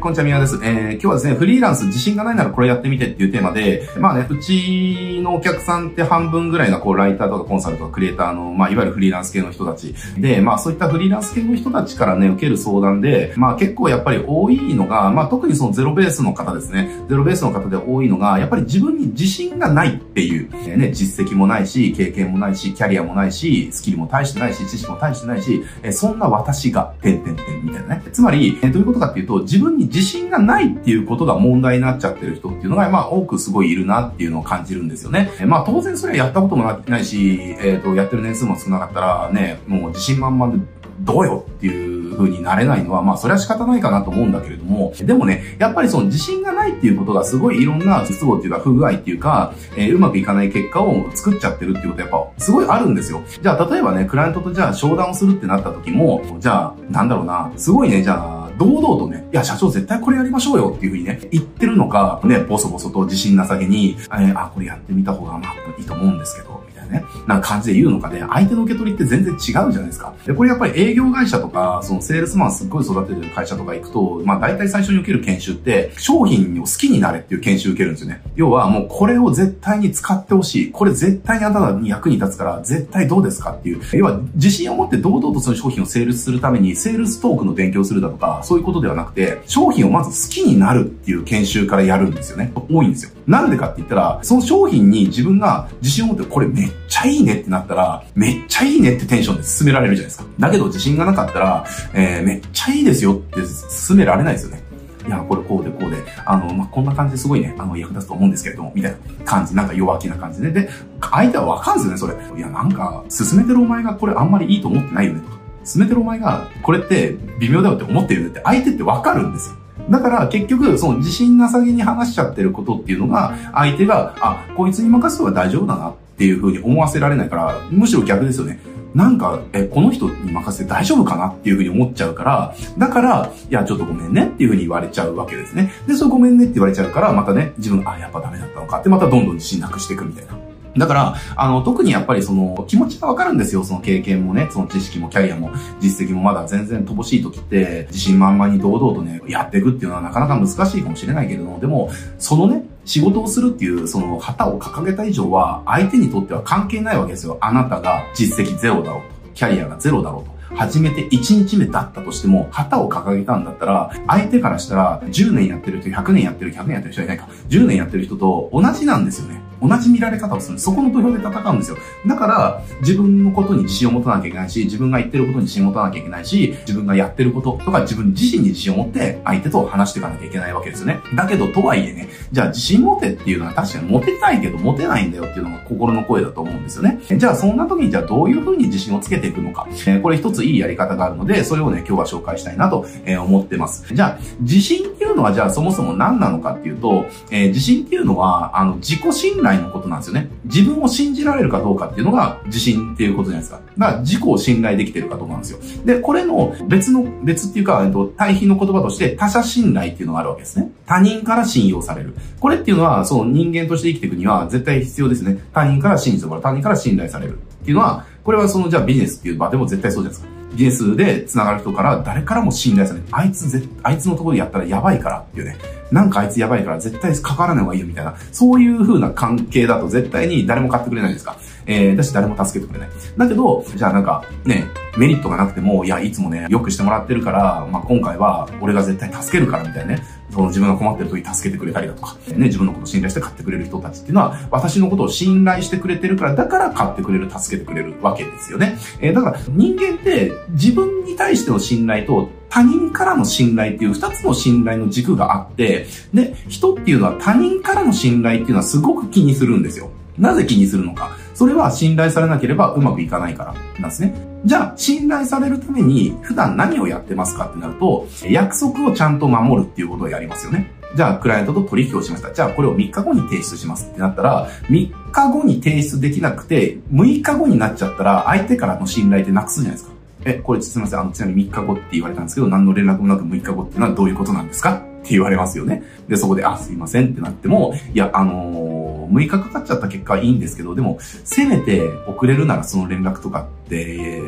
こんにちは、みやです。えー、今日はですね、フリーランス自信がないならこれやってみてっていうテーマで、まあね、うちのお客さんって半分ぐらいがこう、ライターとかコンサルとかクリエイターの、まあ、いわゆるフリーランス系の人たち。で、まあ、そういったフリーランス系の人たちからね、受ける相談で、まあ、結構やっぱり多いのが、まあ、特にそのゼロベースの方ですね。ゼロベースの方で多いのが、やっぱり自分に自信がないっていう、えー、ね、実績もないし、経験もないし、キャリアもないし、スキルも大してないし、知識も大してないし、えー、そんな私が、てんてんてんみたいなね。つまり、えー、どういうことかっていうと、自分に自信がないっていうことが問題になっちゃってる人っていうのが、まあ多くすごいいるなっていうのを感じるんですよね。まあ当然それはやったこともないし、えっ、ー、と、やってる年数も少なかったらね、もう自信満々でどうよっていう風になれないのは、まあそれは仕方ないかなと思うんだけれども、でもね、やっぱりその自信がないっていうことがすごいいろんな不都合っていうか不具合っていうか、えー、うまくいかない結果を作っちゃってるっていうことやっぱすごいあるんですよ。じゃあ例えばね、クライアントとじゃあ商談をするってなった時も、じゃあなんだろうな、すごいね、じゃあ堂々とね、いや、社長絶対これやりましょうよっていうふうにね、言ってるのか、ね、ボソボソと自信なさげに、えー、あ、これやってみた方がまあいいと思うんですけど、みたい、なね。か感じで言うのかで、相手の受け取りって全然違うじゃないですか。で、これやっぱり営業会社とか、そのセールスマンすっごい育ててる会社とか行くと、まあ大体最初に受ける研修って、商品を好きになれっていう研修受けるんですよね。要はもうこれを絶対に使ってほしい。これ絶対にあなたに役に立つから、絶対どうですかっていう。要は自信を持って堂々とその商品をセールスするために、セールストークの勉強するだとか、そういうことではなくて、商品をまず好きになるっていう研修からやるんですよね。多いんですよ。なんでかって言ったら、その商品に自分が自信を持ってこれめっちゃいいねってなったら、めっちゃいいねってテンションで進められるじゃないですか。だけど自信がなかったら、えー、めっちゃいいですよって進められないですよね。いや、これこうでこうで、あの、まあ、こんな感じですごいね、あの、役立つと思うんですけれども、みたいな感じ、なんか弱気な感じで、で、相手はわかるんですよね、それ。いや、なんか、進めてるお前がこれあんまりいいと思ってないよね、とか。進めてるお前が、これって微妙だよって思ってるよねって、相手ってわかるんですよ。だから結局、その自信なさげに話しちゃってることっていうのが、相手が、あ、こいつに任せれば大丈夫だなっていう風に思わせられないから、むしろ逆ですよね。なんか、え、この人に任せて大丈夫かなっていう風に思っちゃうから、だから、いや、ちょっとごめんねっていう風に言われちゃうわけですね。で、そうごめんねって言われちゃうから、またね、自分、あ、やっぱダメだったのかって、またどんどん自信なくしていくみたいな。だから、あの、特にやっぱりその、気持ちがわかるんですよ。その経験もね、その知識もキャリアも実績もまだ全然乏しい時って、自信満々に堂々とね、やっていくっていうのはなかなか難しいかもしれないけれども、でも、そのね、仕事をするっていうその旗を掲げた以上は、相手にとっては関係ないわけですよ。あなたが実績ゼロだろうと。キャリアがゼロだろうと。初めて1日目だったとしても、旗を掲げたんだったら、相手からしたら、10年やってる人、100年やってる、100年やってる人はいないか、10年やってる人と同じなんですよね。同じ見られ方をする。そこの土俵で戦うんですよ。だから、自分のことに自信を持たなきゃいけないし、自分が言ってることに自信を持たなきゃいけないし、自分がやってることとか自分自身に自信を持って相手と話していかなきゃいけないわけですよね。だけど、とはいえね、じゃあ自信持てっていうのは確かに持てたいけど持てないんだよっていうのが心の声だと思うんですよね。じゃあ、そんな時にじゃあどういうふうに自信をつけていくのか。えー、これ一ついいやり方があるので、それをね、今日は紹介したいなと、思ってます。じゃあ、自信っていうのはじゃあそもそも何なのかっていうと、えー、自信っていうのは、あの、自己信頼のことなんですよね。自分を信じられるかどうかっていうのが自信っていうことじゃないですか。だから自己を信頼できてるかどうんですよ。で、これの別の、別っていうか、えっと、対比の言葉として他者信頼っていうのがあるわけですね。他人から信用される。これっていうのは、その人間として生きていくには絶対必要ですね。他人から信じてもらう。他人から信頼される。っていうのは、これはその、じゃあビジネスっていう場でも絶対そうじゃないですか。ゲスで繋がる人から誰からも信頼される。あいつぜ、あいつのところでやったらやばいからっていうね。なんかあいつやばいから絶対関わらない方がいいよみたいな。そういう風な関係だと絶対に誰も買ってくれないんですか。えー、だし誰も助けてくれない。だけど、じゃあなんかね、メリットがなくても、いや、いつもね、良くしてもらってるから、まあ、今回は俺が絶対助けるからみたいなね。その自分が困ってる時助けてくれたりだとか、ね、自分のことを信頼して買ってくれる人たちっていうのは、私のことを信頼してくれてるから、だから買ってくれる、助けてくれるわけですよね。えー、だから人間って自分に対しての信頼と他人からの信頼っていう二つの信頼の軸があって、で、人っていうのは他人からの信頼っていうのはすごく気にするんですよ。なぜ気にするのか。それは信頼されなければうまくいかないからなんですね。じゃあ、信頼されるために普段何をやってますかってなると、約束をちゃんと守るっていうことをやりますよね。じゃあ、クライアントと取引をしました。じゃあ、これを3日後に提出しますってなったら、3日後に提出できなくて、6日後になっちゃったら、相手からの信頼ってなくすじゃないですか。え、これすみません。あの、ちなみに3日後って言われたんですけど、何の連絡もなく6日後ってのはどういうことなんですかって言われますよね。で、そこで、あ、すいませんってなっても、いや、あのー、6日かかっちゃった結果はいいんですけど、でも、せめて遅れるならその連絡とかって、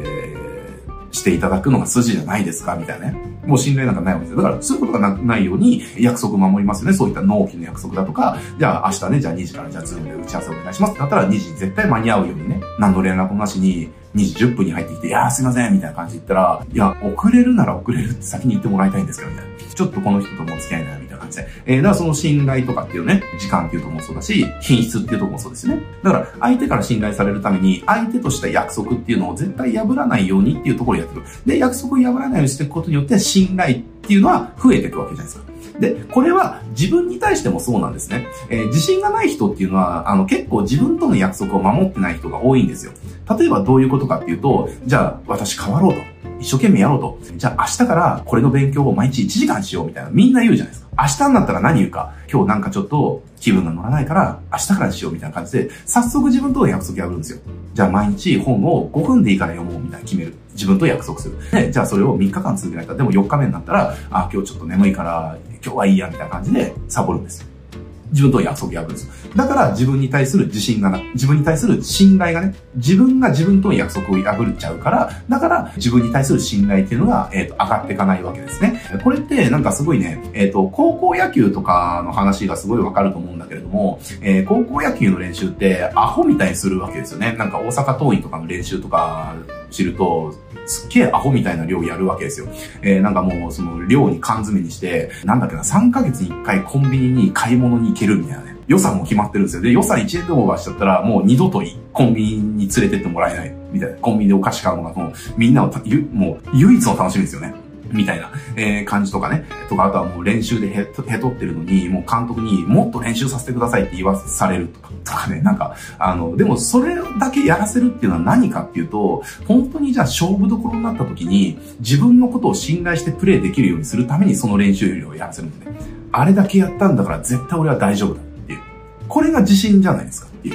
していただくのが筋じゃないですかみたいなね。もう信頼なんかないわけですよ。だからそういうことがないように約束守りますよね。そういった納期の約束だとか、じゃあ明日ね、じゃあ2時からじゃあズームで打ち合わせお願いしますってなったら2時絶対間に合うようにね、何の連絡もなしに2時10分に入ってきて、いやーすいませんみたいな感じで言ったら、いや、遅れるなら遅れるって先に言ってもらいたいんですけど、みたいな。ちょっとこの人とも付き合いない感じで。えー、だからその信頼とかっていうね、時間っていうとこもそうだし、品質っていうとこもそうですよね。だから相手から信頼されるために、相手とした約束っていうのを絶対破らないようにっていうところをやっていく。で、約束を破らないようにしていくことによって、信頼っていうのは増えていくわけじゃないですか。で、これは自分に対してもそうなんですね。えー、自信がない人っていうのは、あの、結構自分との約束を守ってない人が多いんですよ。例えばどういうことかっていうと、じゃあ私変わろうと。一生懸命やろうと。じゃあ明日からこれの勉強を毎日1時間しようみたいな。みんな言うじゃないですか。明日になったら何言うか。今日なんかちょっと気分が乗らないから明日からしようみたいな感じで、早速自分と約束破るんですよ。じゃあ毎日本を5分でいいから読もうみたいな決める。自分と約束する。で、じゃあそれを3日間続けられた、でも4日目になったら、あ、今日ちょっと眠いから、今日はいいやみたいな感じでサボるんですよ。自分と約束破るんですよ。だから自分に対する自信がな、自分に対する信頼がね、自分が自分との約束を破っちゃうから、だから自分に対する信頼っていうのが、えっ、ー、と、上がっていかないわけですね。これってなんかすごいね、えっ、ー、と、高校野球とかの話がすごいわかると思うんだけれども、えー、高校野球の練習ってアホみたいにするわけですよね。なんか大阪桐蔭とかの練習とか知ると、すっげえアホみたいな量やるわけですよ。えー、なんかもうその量に缶詰にして、なんだっけな、3ヶ月に1回コンビニに買い物に行けるみたいなね。予算も決まってるんですよ。で、予算1円でもオーバーしちゃったら、もう二度とコンビニに連れてってもらえない。みたいな。コンビニでお菓子買うのがもう、みんなをもう、唯一の楽しみですよね。みたいな、えー、感じとかね。とか、あとはもう練習でへと、へとってるのに、もう監督にもっと練習させてくださいって言わされるとか、とかね。なんか、あの、でもそれだけやらせるっていうのは何かっていうと、本当にじゃあ勝負どころになった時に、自分のことを信頼してプレイできるようにするためにその練習量をやらせるんでね。あれだけやったんだから絶対俺は大丈夫だっていう。これが自信じゃないですかっていう。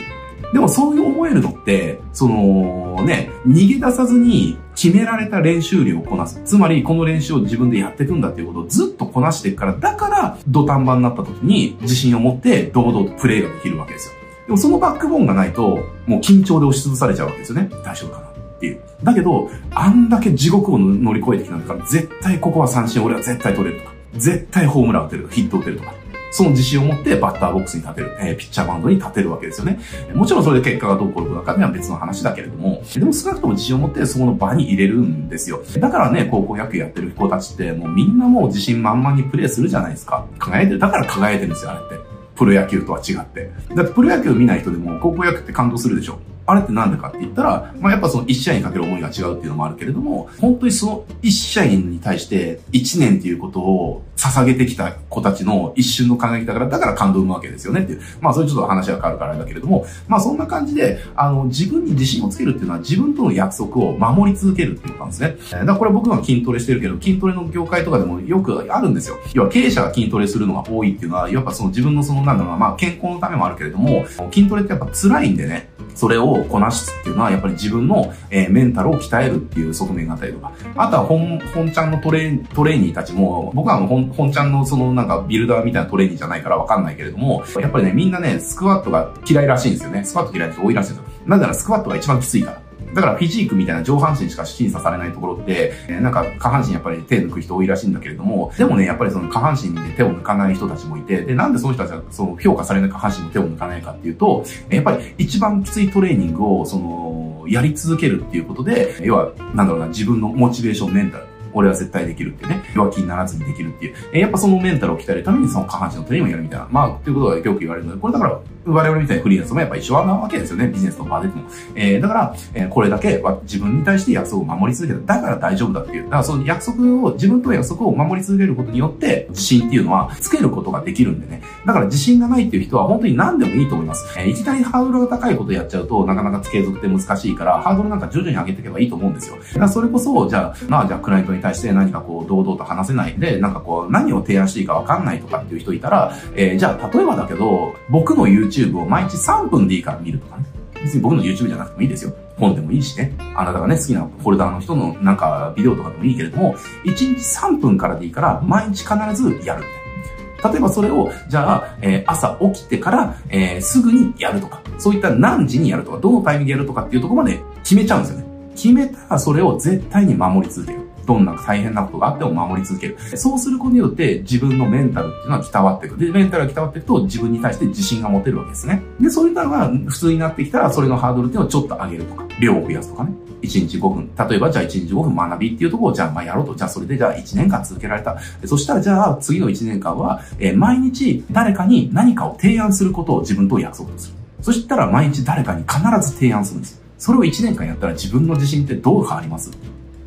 でもそういう思えるのって、そのね、逃げ出さずに決められた練習量をこなす。つまり、この練習を自分でやっていくんだっていうことをずっとこなしていくから、だから、土壇場になった時に自信を持って堂々とプレイができるわけですよ。でもそのバックボーンがないと、もう緊張で押しつぶされちゃうわけですよね。大丈夫かなっていう。だけど、あんだけ地獄を乗り越えてきたんだから、絶対ここは三振、俺は絶対取れるとか、絶対ホームラン打てるとか、ヒット打てるとか、その自信を持ってバッターボックスに立てる、えー、ピッチャーバンドに立てるわけですよね。もちろんそれで結果がどう起こるかには別の話だけれども、でも少なくとも自信を持ってそこの場に入れるんですよ。だからね、高校野球やってる子たちって、もうみんなもう自信満々にプレーするじゃないですか。輝いてる。だから輝いてるんですよ、あれって。プロ野球とは違って。だってプロ野球見ない人でも高校野球って感動するでしょ。あれってなんでかって言ったら、まあ、やっぱその1試合にかける思いが違うっていうのもあるけれども、本当にその1試合に対して1年っていうことを捧げてきた子たちの一瞬の輝きだから、だから感動を生むわけですよねっていう。まあそういうちょっと話が変わるからだけれども、まあそんな感じで、あの、自分に自信をつけるっていうのは自分との約束を守り続けるっていうことなんですね。だからこれ僕は筋トレしてるけど、筋トレの業界とかでもよくあるんですよ。要は経営者が筋トレするのが多いっていうのは、やっぱその自分のそのなんだろうな、まあ健康のためもあるけれども、筋トレってやっぱ辛いんでね、それをこなすっていうのは、やっぱり自分の、えー、メンタルを鍛えるっていう側面があったりとか、あとは本、本ちゃんのトレー、トレーニーたちも、僕は本、本ちゃんのそのなんかビルダーみたいなトレーニーじゃないからわかんないけれども、やっぱりね、みんなね、スクワットが嫌いらしいんですよね。スクワット嫌いな人多いらしいんですよ。なんならスクワットが一番きついから。だからフィジークみたいな上半身しか審査されないところって、なんか下半身やっぱり手抜く人多いらしいんだけれども、でもね、やっぱりその下半身で手を抜かない人たちもいて、で、なんでその人たちはその評価されない下半身の手を抜かないかっていうと、やっぱり一番きついトレーニングを、その、やり続けるっていうことで、要は、なんだろうな、自分のモチベーション、メンタル、俺は絶対できるっていうね、弱気にならずにできるっていう。えやっぱそのメンタルを鍛えるためにその下半身のトレーニングをやるみたいな。まあ、ということがよく言われるので、これだから、我々みたいなフリーランスもやっぱ一緒なわけですよね。ビジネスの場でも。えー、だから、えー、これだけは自分に対して約束を守り続けた。だから大丈夫だっていう。だからその約束を、自分と約束を守り続けることによって、自信っていうのはつけることができるんでね。だから自信がないっていう人は本当に何でもいいと思います。えー、いきなりハードルが高いことやっちゃうと、なかなか継続って難しいから、ハードルなんか徐々に上げていけばいいと思うんですよ。だからそれこそ、じゃあ、まあじゃあクライアントに対して何かこう、堂々と話せないで、なんかこう、何を提案していいかわかんないとかっていう人いたら、えー、じゃあ例えばだけど、僕の YouTube YouTube を毎日3分でいいから見るとかね。別に僕の YouTube じゃなくてもいいですよ。本でもいいしね。あなたがね、好きなフォルダーの人のなんかビデオとかでもいいけれども、1日3分からでいいから、毎日必ずやる例えばそれを、じゃあ、えー、朝起きてから、えー、すぐにやるとか、そういった何時にやるとか、どのタイミングでやるとかっていうとこまで決めちゃうんですよね。決めたらそれを絶対に守り続ける。どんな大変なことがあっても守り続ける。そうすることによって自分のメンタルっていうのは鍛わっていく。で、メンタルが鍛わっていくと自分に対して自信が持てるわけですね。で、そういったのが普通になってきたら、それのハードルっていうのをちょっと上げるとか、量を増やすとかね。1日5分。例えば、じゃあ1日5分学びっていうところを、じゃあ、まあやろうと。じゃあ、それでじゃあ1年間続けられた。そしたら、じゃあ、次の1年間は、えー、毎日誰かに何かを提案することを自分と約束する。そしたら、毎日誰かに必ず提案するんです。それを1年間やったら自分の自信ってどう変わります？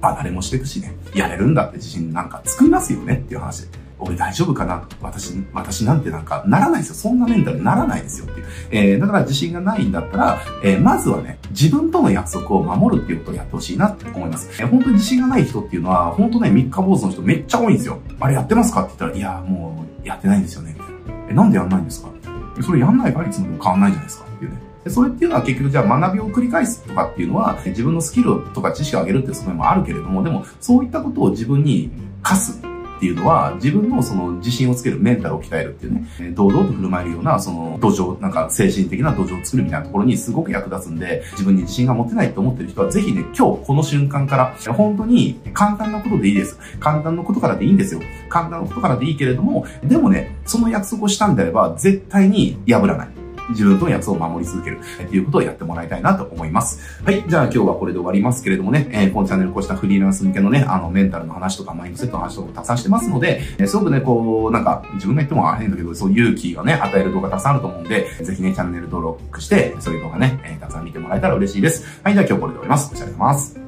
離れもしていくしね。やれるんだって自信なんか作りますよねっていう話。俺大丈夫かな私、私なんてなんかならないですよ。そんなメンタルならないですよっていう。えー、だから自信がないんだったら、えー、まずはね、自分との約束を守るっていうことをやってほしいなって思います。えー、本当に自信がない人っていうのは、本当ね、三日坊主の人めっちゃ多いんですよ。あれやってますかって言ったら、いや、もうやってないんですよね。みたいな。え、なんでやんないんですかそれやんないからいつも変わんないじゃないですか。それっていうのは結局じゃあ学びを繰り返すとかっていうのは自分のスキルとか知識を上げるっていう側面もあるけれども、でもそういったことを自分に課すっていうのは、自分のその自信をつけるメンタルを鍛えるっていうね、堂々と振る舞えるような、その土壌、なんか精神的な土壌を作るみたいなところにすごく役立つんで、自分に自信が持てないと思ってる人は、ぜひね、今日この瞬間から、本当に簡単なことでいいです。簡単なことからでいいんですよ。簡単なことからでいいけれども、でもね、その約束をしたんであれば、絶対に破らない。自分との約束を守り続けるっていうことをやってもらいたいなと思います。はい。じゃあ今日はこれで終わりますけれどもね、えー、このチャンネルこうしたフリーランス向けのね、あの、メンタルの話とかマインドセットの話とかもたくさんしてますので、えー、すごくね、こう、なんか、自分が言ってもあれんだけど、そう勇気がね、与える動画たくさんあると思うんで、ぜひね、チャンネル登録して、そういう動画ね、えー、たくさん見てもらえたら嬉しいです。はい。じゃあ今日これで終わります。お疲れ様です。